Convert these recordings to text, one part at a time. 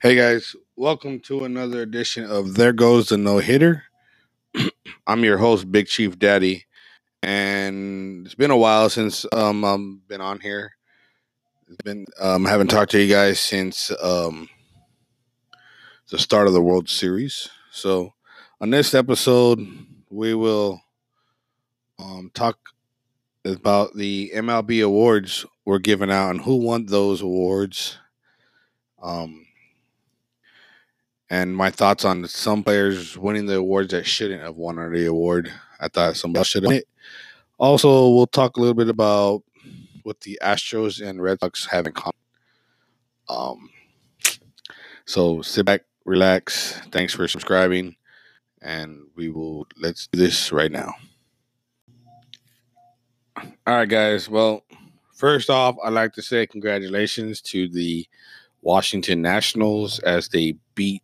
Hey guys, welcome to another edition of There Goes the No Hitter. I'm your host, Big Chief Daddy, and it's been a while since um I've been on here. It's been um haven't talked to you guys since um the start of the World Series. So on this episode, we will um talk about the MLB awards were given out and who won those awards. Um and my thoughts on some players winning the awards that shouldn't have won the award. I thought somebody should have. Also, we'll talk a little bit about what the Astros and Red Sox have in common. Um, so sit back, relax. Thanks for subscribing, and we will let's do this right now. All right, guys. Well, first off, I'd like to say congratulations to the Washington Nationals as they beat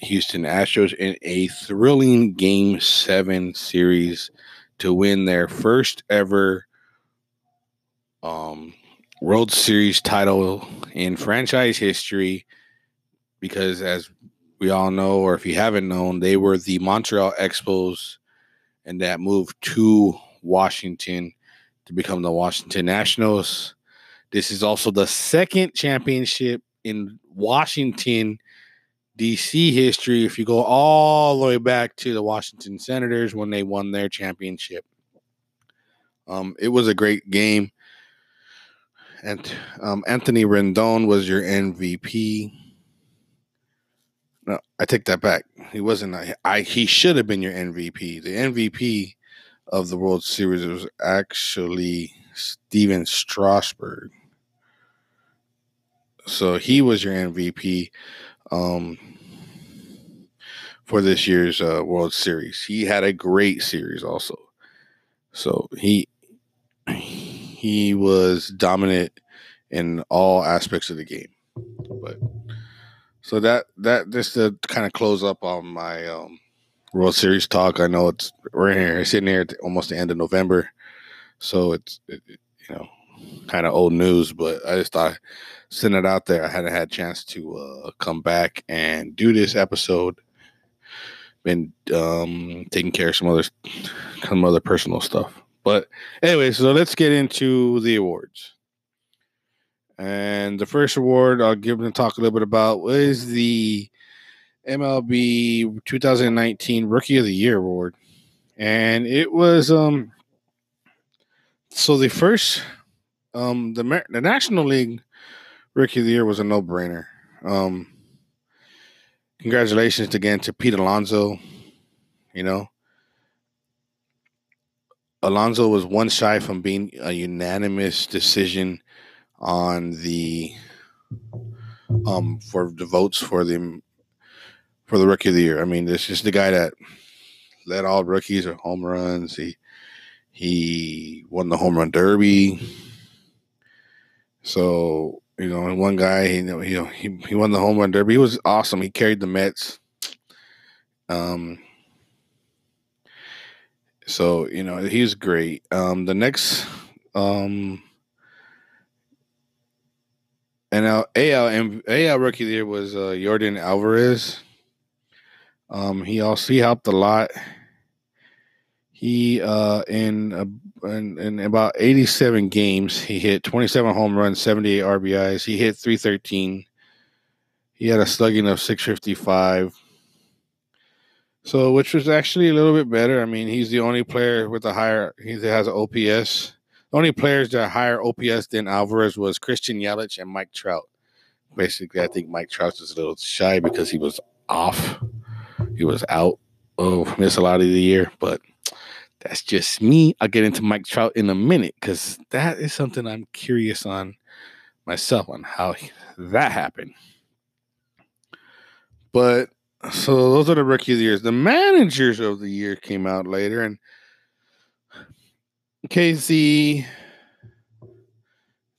the Houston Astros in a thrilling Game 7 series to win their first ever um, World Series title in franchise history. Because, as we all know, or if you haven't known, they were the Montreal Expos and that moved to Washington to become the Washington Nationals. This is also the second championship in Washington DC history, if you go all the way back to the Washington Senators when they won their championship. Um, it was a great game. And um, Anthony Rendon was your MVP. No, I take that back. He wasn't. I he should have been your MVP. The MVP of the World Series was actually Stephen Strasburg. So he was your MVP um, for this year's uh, World Series. He had a great series also. So he he was dominant in all aspects of the game. But so that that just to kind of close up on my um, World Series talk. I know it's we're here sitting here at almost the end of November, so it's it, you know kind of old news, but I just thought send it out there. I hadn't had a chance to uh, come back and do this episode. Been um, taking care of some other some other personal stuff. But anyway, so let's get into the awards. And the first award I'll give them talk a little bit about is the MLB 2019 Rookie of the Year award. And it was um so the first um the the National League Rookie of the Year was a no brainer. Um, congratulations again to Pete Alonso. You know, Alonso was one shy from being a unanimous decision on the um for the votes for the for the rookie of the year. I mean, this is the guy that led all rookies or home runs. He he won the home run derby. So you know, and one guy, you know, he he, he won the home run derby. He was awesome. He carried the Mets. Um. So you know he's great. Um, the next um NL AL AL rookie of the year was uh, Yordan Alvarez. Um, he also he helped a lot. He uh in uh, in, in about 87 games, he hit 27 home runs, 78 RBIs. He hit 313. He had a slugging of 655. So, which was actually a little bit better. I mean, he's the only player with a higher, he has an OPS. The only players that higher OPS than Alvarez was Christian Yelich and Mike Trout. Basically, I think Mike Trout was a little shy because he was off. He was out. Oh, missed a lot of the year, but that's just me. I'll get into Mike Trout in a minute because that is something I'm curious on myself on how that happened. But so those are the rookie of the years. The managers of the year came out later, and Casey,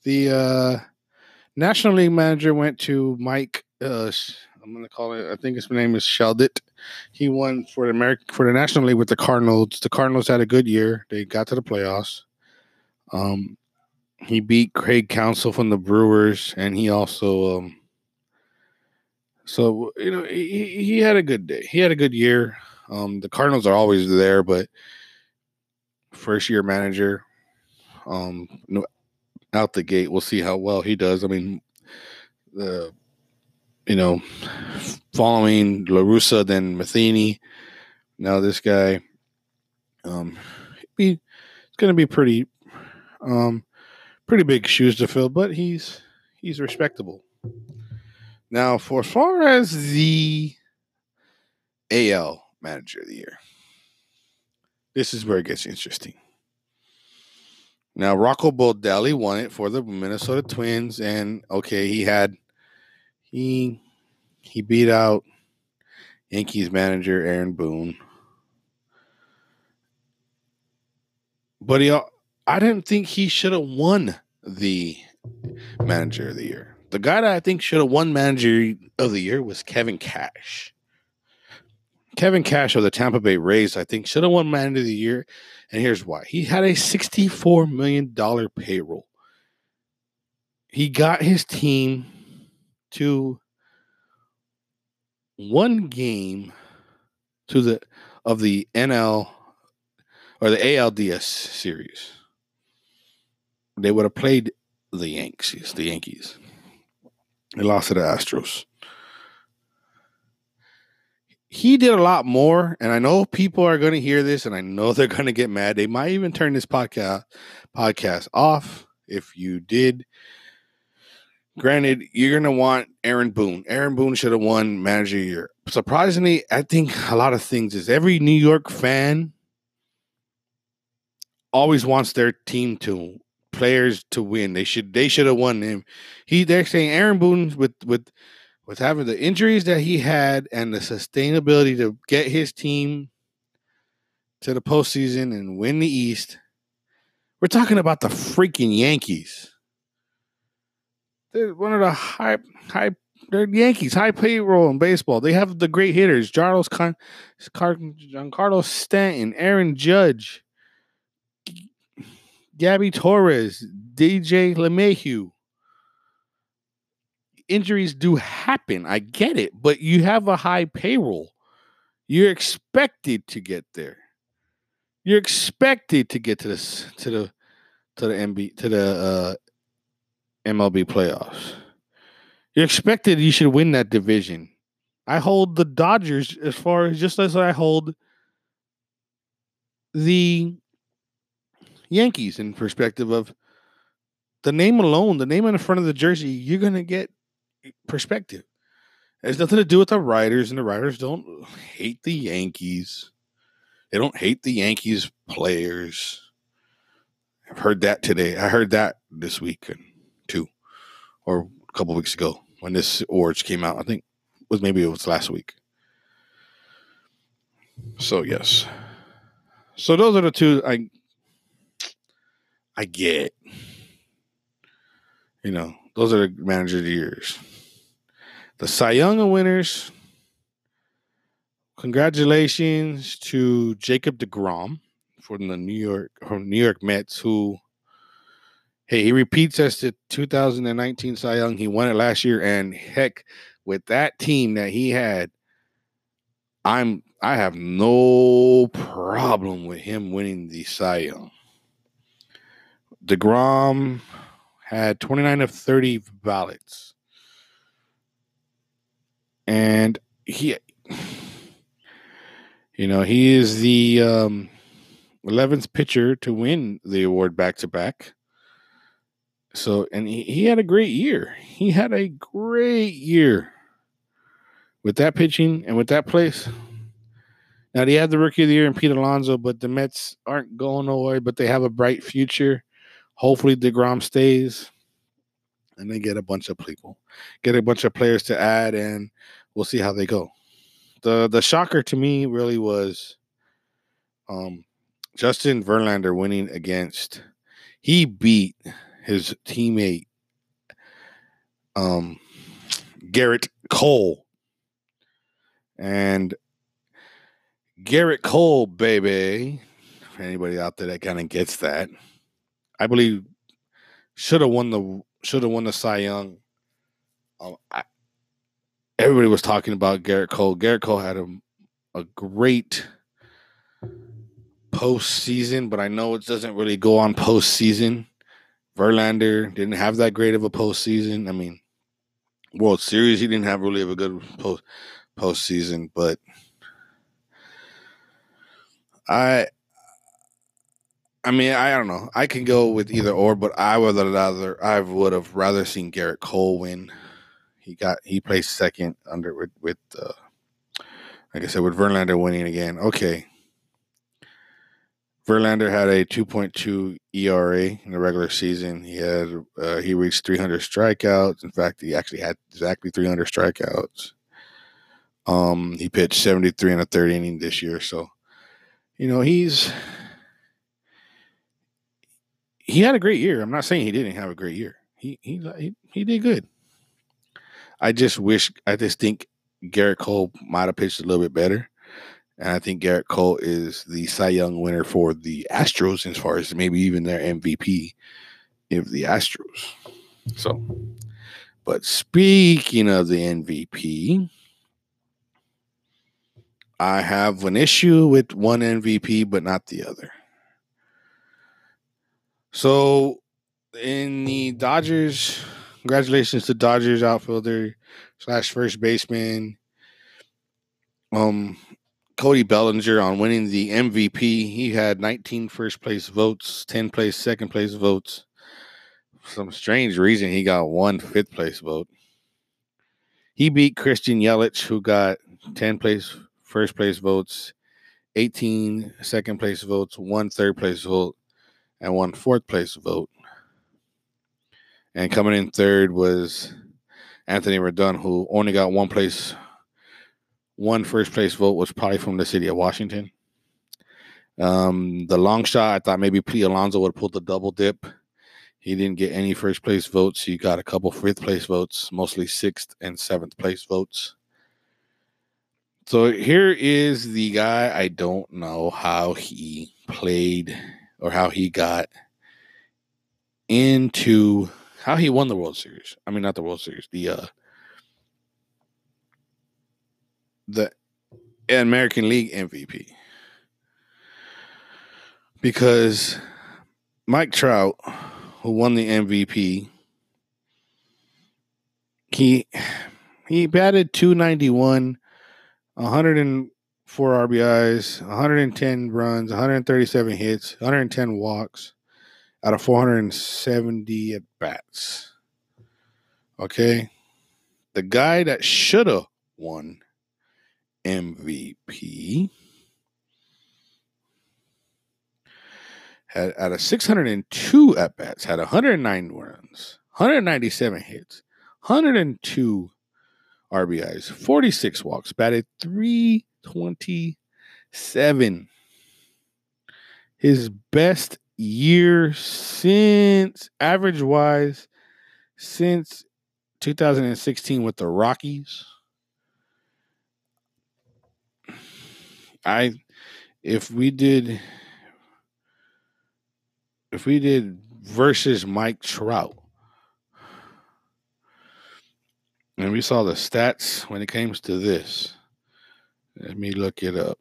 the uh, National League manager went to Mike. Uh, I'm gonna call it. I think his name is Shildit. He won for the American for the National League with the Cardinals. The Cardinals had a good year. They got to the playoffs. Um, he beat Craig Counsell from the Brewers, and he also, um, so you know, he, he had a good day. He had a good year. Um, the Cardinals are always there, but first year manager, um, out the gate, we'll see how well he does. I mean, the you know, following La Russa, then Matheny. Now this guy, um, he, it's going to be pretty, um, pretty big shoes to fill, but he's he's respectable. Now, for as far as the AL Manager of the Year, this is where it gets interesting. Now, Rocco Baldelli won it for the Minnesota Twins, and okay, he had he he beat out Yankees manager Aaron Boone. But he, I didn't think he should have won the manager of the year. The guy that I think should have won manager of the year was Kevin Cash. Kevin Cash of the Tampa Bay Rays, I think, should have won manager of the year. And here's why he had a $64 million payroll. He got his team to one game to the of the NL or the ALDS series. They would have played the Yankees, the Yankees. They lost to the Astros. He did a lot more, and I know people are going to hear this, and I know they're going to get mad. They might even turn this podcast podcast off if you did Granted, you're to want Aaron Boone. Aaron Boone should have won Manager of the Year. Surprisingly, I think a lot of things is every New York fan always wants their team to players to win. They should they should have won him. He they're saying Aaron Boone with with with having the injuries that he had and the sustainability to get his team to the postseason and win the East. We're talking about the freaking Yankees. They're one of the high high they're Yankees, high payroll in baseball. They have the great hitters, Carlos Con, Giancarlo Stanton, Aaron Judge, Gabby Torres, DJ LeMahieu. Injuries do happen. I get it, but you have a high payroll. You're expected to get there. You're expected to get to this to the to the MB to the uh, MLB playoffs. You're expected you should win that division. I hold the Dodgers as far as just as I hold the Yankees in perspective of the name alone, the name on the front of the jersey, you're gonna get perspective. It has nothing to do with the writers, and the writers don't hate the Yankees. They don't hate the Yankees players. I've heard that today. I heard that this week too, or a couple weeks ago when this awards came out. I think it was maybe it was last week. So yes. So those are the two I I get. You know, those are the manager of the years. The Cy Young winners. Congratulations to Jacob DeGrom for the New York from New York Mets, who Hey, he repeats as the 2019 Cy Young. He won it last year, and heck, with that team that he had, I'm I have no problem with him winning the Cy Young. DeGrom had 29 of 30 ballots. And he you know, he is the um 11th pitcher to win the award back to back. So, and he, he had a great year. He had a great year with that pitching and with that place. Now, they had the rookie of the year in Pete Alonso, but the Mets aren't going nowhere, but they have a bright future. Hopefully, DeGrom stays and they get a bunch of people, get a bunch of players to add, and we'll see how they go. The the shocker to me really was um, Justin Verlander winning against he beat his teammate um, Gerrit Cole. And Gerrit Cole, baby, for anybody out there that kind of gets that, I believe should have won the should have won the Cy Young. Um, I, everybody was talking about Gerrit Cole. Gerrit Cole had a a great postseason, but I know it doesn't really go on postseason. Verlander didn't have that great of a postseason. I mean, World Series, he didn't have really a good post postseason, but I I mean, I don't know. I can go with either or, but I would rather I would have rather seen Gerrit Cole win. He got he placed second under with with uh, like I said with Verlander winning again. Okay, Verlander had a 2.2 ERA in the regular season. He had uh, he reached 300 strikeouts. In fact, he actually had exactly 300 strikeouts. Um, he pitched 73 in a third inning this year, so you know he's he had a great year. I'm not saying he didn't have a great year. He he he, did good. I just wish I just think Gerrit Cole might have pitched a little bit better. And I think Gerrit Cole is the Cy Young winner for the Astros as far as maybe even their MVP of the Astros. So, but speaking of the MVP, I have an issue with one MVP, but not the other. So, in the Dodgers, congratulations to Dodgers outfielder slash first baseman, um, Cody Bellinger on winning the MVP. He had 19 first place votes, 10 place second place votes. For some strange reason, he got one fifth place vote. He beat Christian Yelich, who got 10 place first place votes, 18 second place votes, one third place vote, and one fourth place vote. And coming in third was Anthony Rendon, who only got one place one first place vote was probably from the city of Washington. Um, the long shot, I thought maybe Pete Alonso would pull the double dip. He didn't get any first place votes. He got a couple fifth place votes, mostly sixth and seventh place votes. So here is the guy. I don't know how he played or how he got into how he won the World Series. I mean, not the World Series, the uh, the American League MVP because Mike Trout, who won the MVP, he he batted 291, 104 RBIs, 110 runs, 137 hits, 110 walks out of 470 at bats. Okay. The guy that should have won MVP. Had out of 602 at bats, had 109 runs, 197 hits, 102 RBIs, 46 walks, batted 327. His best year since average wise since 2016 with the Rockies. I if we did if we did versus Mike Trout and we saw the stats when it comes to this. Let me look it up.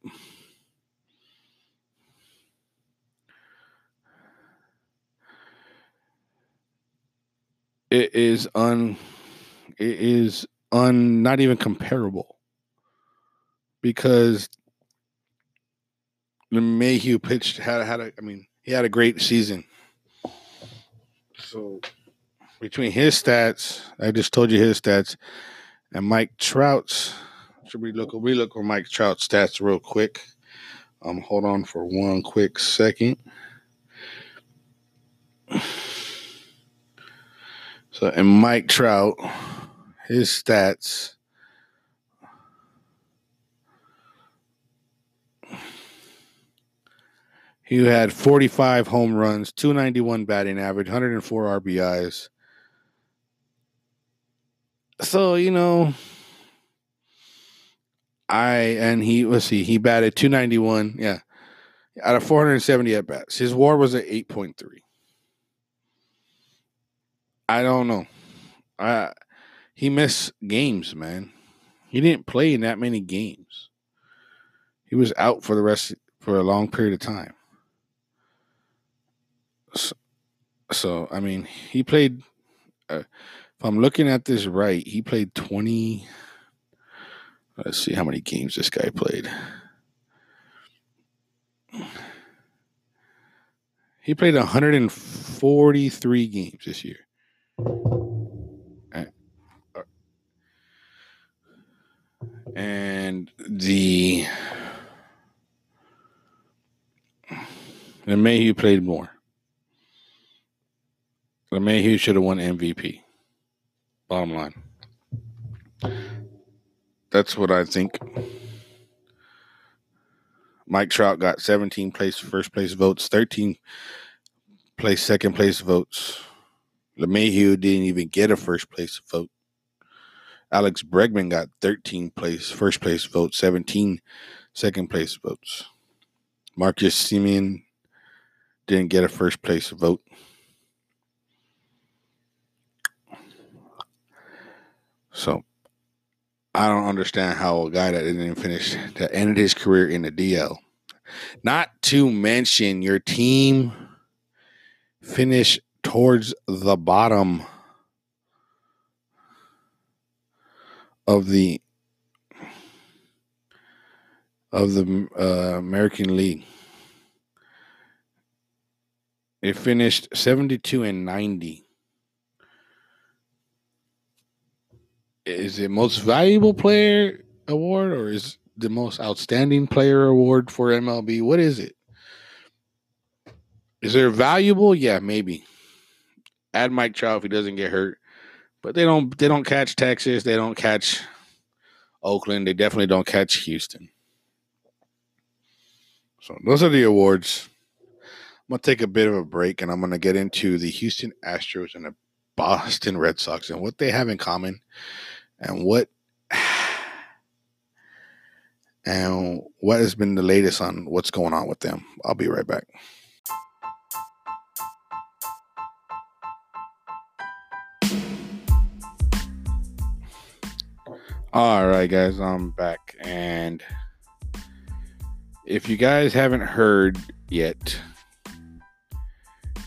It is un it is un not even comparable because Mayhew pitched had had a I mean he had a great season. So between his stats, I just told you his stats, and Mike Trout's. Should we look? We look for Mike Trout's stats real quick. Um, hold on for one quick second. So, and Mike Trout, his stats He had 45 home runs, 291 batting average, 104 RBIs. So, you know, I and he let's see, he batted 291, yeah. Out of 470 at bats. His war was at 8.3. I don't know. I he missed games, man. He didn't play in that many games. He was out for the rest for a long period of time. So, so I mean, he played. Uh, if I'm looking at this right, he played 20. Let's see how many games this guy played. He played 143 games this year. And the LeMahieu played more. LeMahieu should have won MVP. Bottom line. That's what I think. Mike Trout got 17 place first place votes, 13 place second place votes. LeMahieu didn't even get a first place vote. Alex Bregman got 13 place first place votes, 17 second place votes. Marcus Semien didn't get a first place vote. So I don't understand how a guy that didn't finish that ended his career in the DL. Not to mention your team finish towards the bottom of the of the uh, American League. It finished 72 and 90. Is it most valuable player award or is the most outstanding player award for MLB? What is it? Is there valuable? Yeah, maybe. Add Mike Trout if he doesn't get hurt. But they don't they don't catch Texas, they don't catch Oakland, they definitely don't catch Houston. So those are the awards. I'm gonna take a bit of a break and I'm gonna get into the Houston Astros and the Boston Red Sox and what they have in common and what and what has been the latest on what's going on with them. I'll be right back. All right, guys, I'm back. And if you guys haven't heard yet,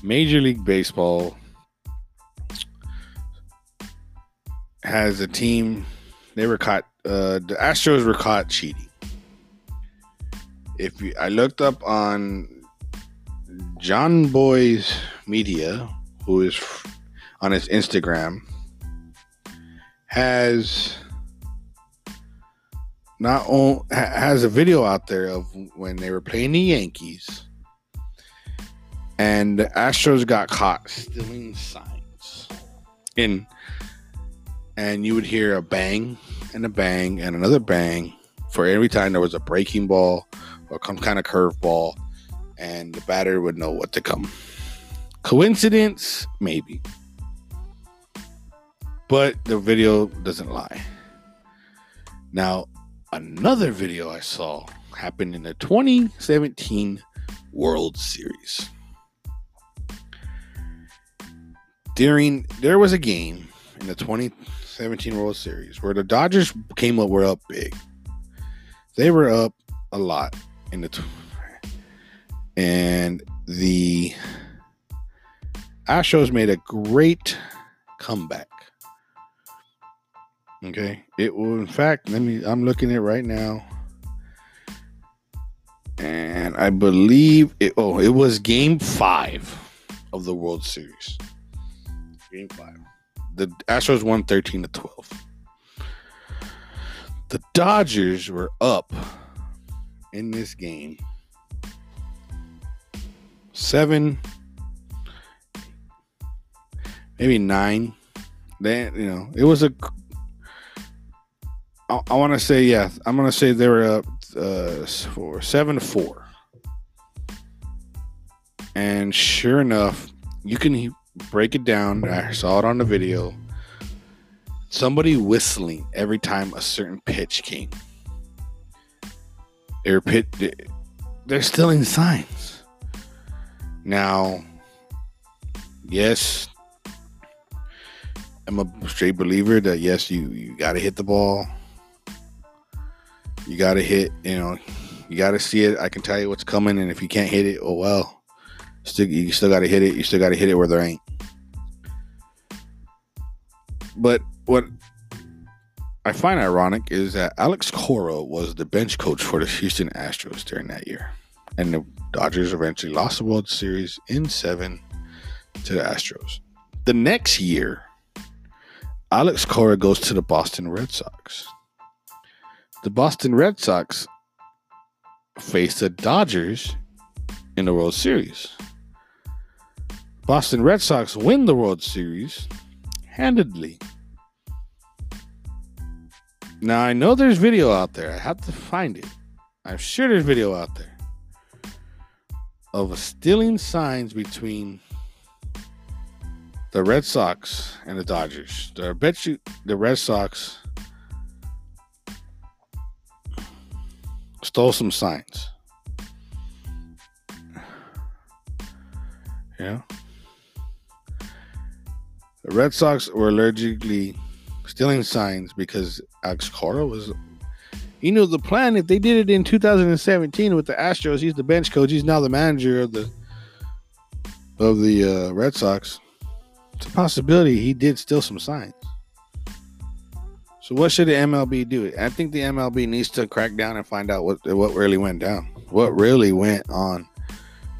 Major League Baseball has a team. They were caught. Uh, the Astros were caught cheating. If you, I looked up on Jomboy's Media, who is on his Instagram, has not only has a video out there of when they were playing the Yankees and the Astros got caught stealing signs. In and you would hear a bang and a bang and another bang for every time there was a breaking ball or some kind of curveball, and the batter would know what to come. Coincidence? Maybe. But the video doesn't lie. Now, another video I saw happened in the 2017 World Series. During there was a game in the 2017 World Series where the Dodgers came up were up big. They were up a lot in the and the Astros made a great comeback. Okay. It will in fact, let me I'm looking at right now. And I believe it oh, it was game five of the World Series. Game five. The Astros won 13 to 12. The Dodgers were up in this game. Seven, maybe nine. Then you know, it was a I, I want to say yeah. I'm gonna say they were up uh, for seven to four, and sure enough, you can break it down. I saw it on the video. Somebody whistling every time a certain pitch came. They're pit. They're stealing signs. Now, yes, I'm a straight believer that yes, you you got to hit the ball. You got to hit. You know, you got to see it. I can tell you what's coming, and if you can't hit it, oh well. Still, you still got to hit it. You still got to hit it where there ain't. But what I find ironic is that Alex Cora was the bench coach for the Houston Astros during that year. And the Dodgers eventually lost the World Series in seven to the Astros. The next year, Alex Cora goes to the Boston Red Sox. The Boston Red Sox face the Dodgers in the World Series. Boston Red Sox win the World Series handedly. Now I know there's video out there. I have to find it. I'm sure there's video out there of stealing signs between the Red Sox and the Dodgers. I bet you the Red Sox stole some signs. Yeah. The Red Sox were allegedly stealing signs because Alex Cora was. He knew the plan. If they did it in 2017 with the Astros, he's the bench coach. He's now the manager of the of the uh, Red Sox. It's a possibility he did steal some signs. So what should the MLB do? I think the MLB needs to crack down and find out what what really went down. What really went on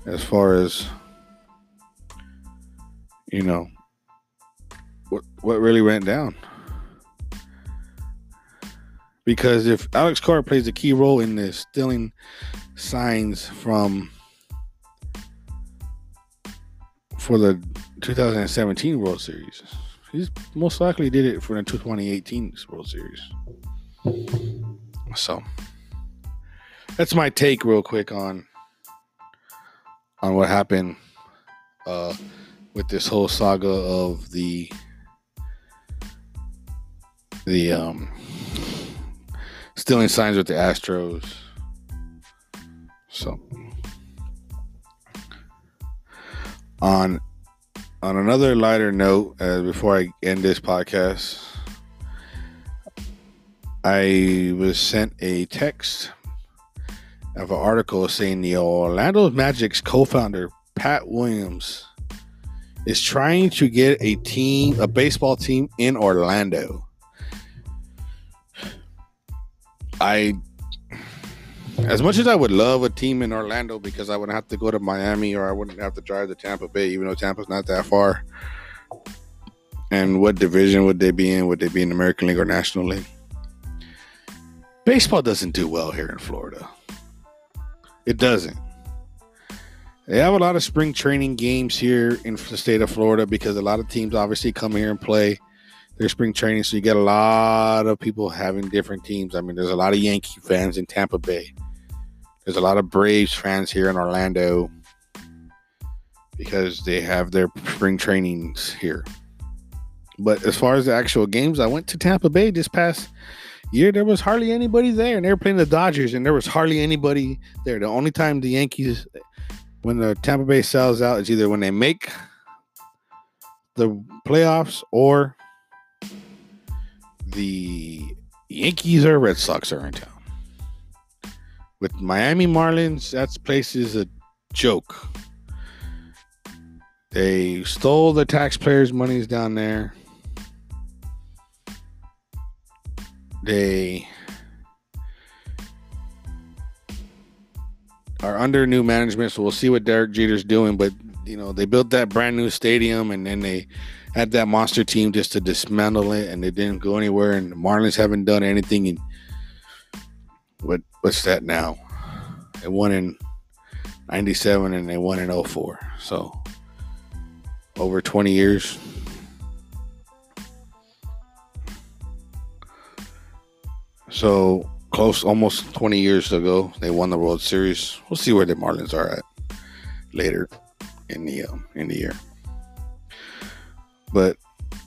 as far as you know what really went down. Because if Alex Cora plays a key role in this stealing signs from for the 2017 World Series, he's most likely did it for the 2018 World Series. So that's my take, real quick on on what happened uh, with this whole saga of the the um, stealing signs with the Astros. So on on another lighter note, uh, before I end this podcast, I was sent a text of an article saying the Orlando Magic's co-founder Pat Williams is trying to get a team, a baseball team in Orlando. I, as much as I would love a team in Orlando because I wouldn't have to go to Miami or I wouldn't have to drive to Tampa Bay, even though Tampa's not that far. And what division would they be in? Would they be in American League or National League? Baseball doesn't do well here in Florida. It doesn't. They have a lot of spring training games here in the state of Florida because a lot of teams obviously come here and play their spring training. So you get a lot of people having different teams. I mean, there's a lot of Yankee fans in Tampa Bay. There's a lot of Braves fans here in Orlando because they have their spring trainings here. But as far as the actual games, I went to Tampa Bay this past year. There was hardly anybody there, and they were playing the Dodgers, and there was hardly anybody there. The only time the Yankees, when the Tampa Bay sells out, is either when they make the playoffs or the Yankees or Red Sox are in town. With Miami Marlins, that place is a joke. They stole the taxpayers' monies down there. They are under new management, so we'll see what Derek Jeter's doing. But you know, they built that brand new stadium, and then they had that monster team just to dismantle it, and they didn't go anywhere. And the Marlins haven't done anything. In what what's that now? They won in '97 and they won in 04. So over 20 years. So close, almost 20 years ago, they won the World Series. We'll see where the Marlins are at later in the um, in the year. But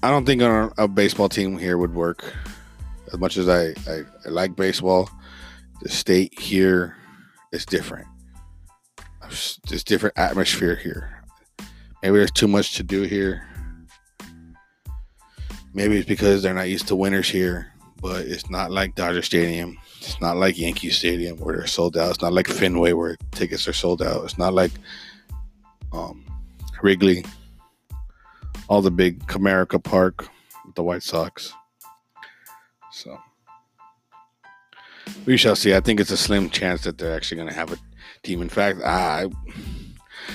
I don't think a, a baseball team here would work. As much as I, I, I like baseball, the state here is different. There's different atmosphere here. Maybe there's too much to do here. Maybe it's because they're not used to winners here, but it's not like Dodger Stadium. It's not like Yankee Stadium where they're sold out. It's not like Fenway where tickets are sold out. It's not like um, Wrigley, all the big Comerica Park, the White Sox. So we shall see. I think it's a slim chance that they're actually going to have a team. In fact, I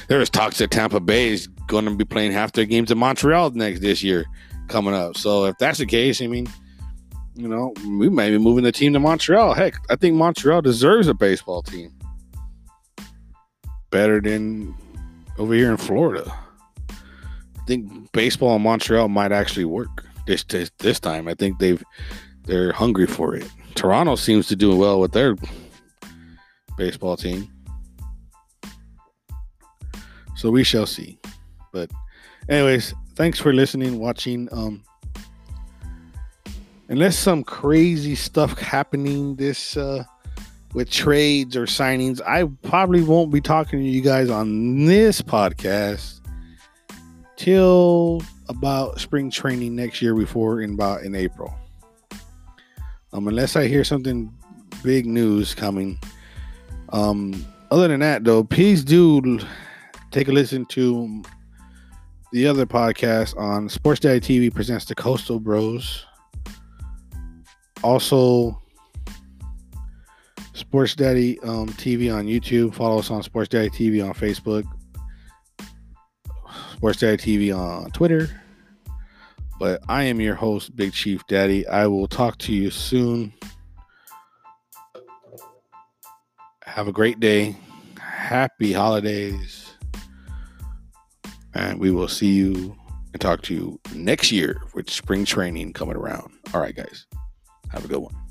there was talks that Tampa Bay is going to be playing half their games in Montreal next this year coming up. So if that's the case, I mean, you know, we may be moving the team to Montreal. Heck, I think Montreal deserves a baseball team better than over here in Florida. I think baseball in Montreal might actually work this this, this time. I think they've they're hungry for it. Toronto seems to do well with their baseball team. So we shall see. But anyways, thanks for listening, watching. Um unless some crazy stuff happening this uh with trades or signings, I probably won't be talking to you guys on this podcast till about spring training next year before in about in April. Um, unless I hear something big news coming. Um, other than that, though, please do take a listen to the other podcast on Sports Daddy TV presents the Coastal Bros. Also, Sports Daddy um, TV on YouTube. Follow us on Sports Daddy TV on Facebook. Sports Daddy TV on Twitter. But I am your host, Big Chief Daddy. I will talk to you soon. Have a great day. Happy holidays. And we will see you and talk to you next year with spring training coming around. All right, guys. Have a good one.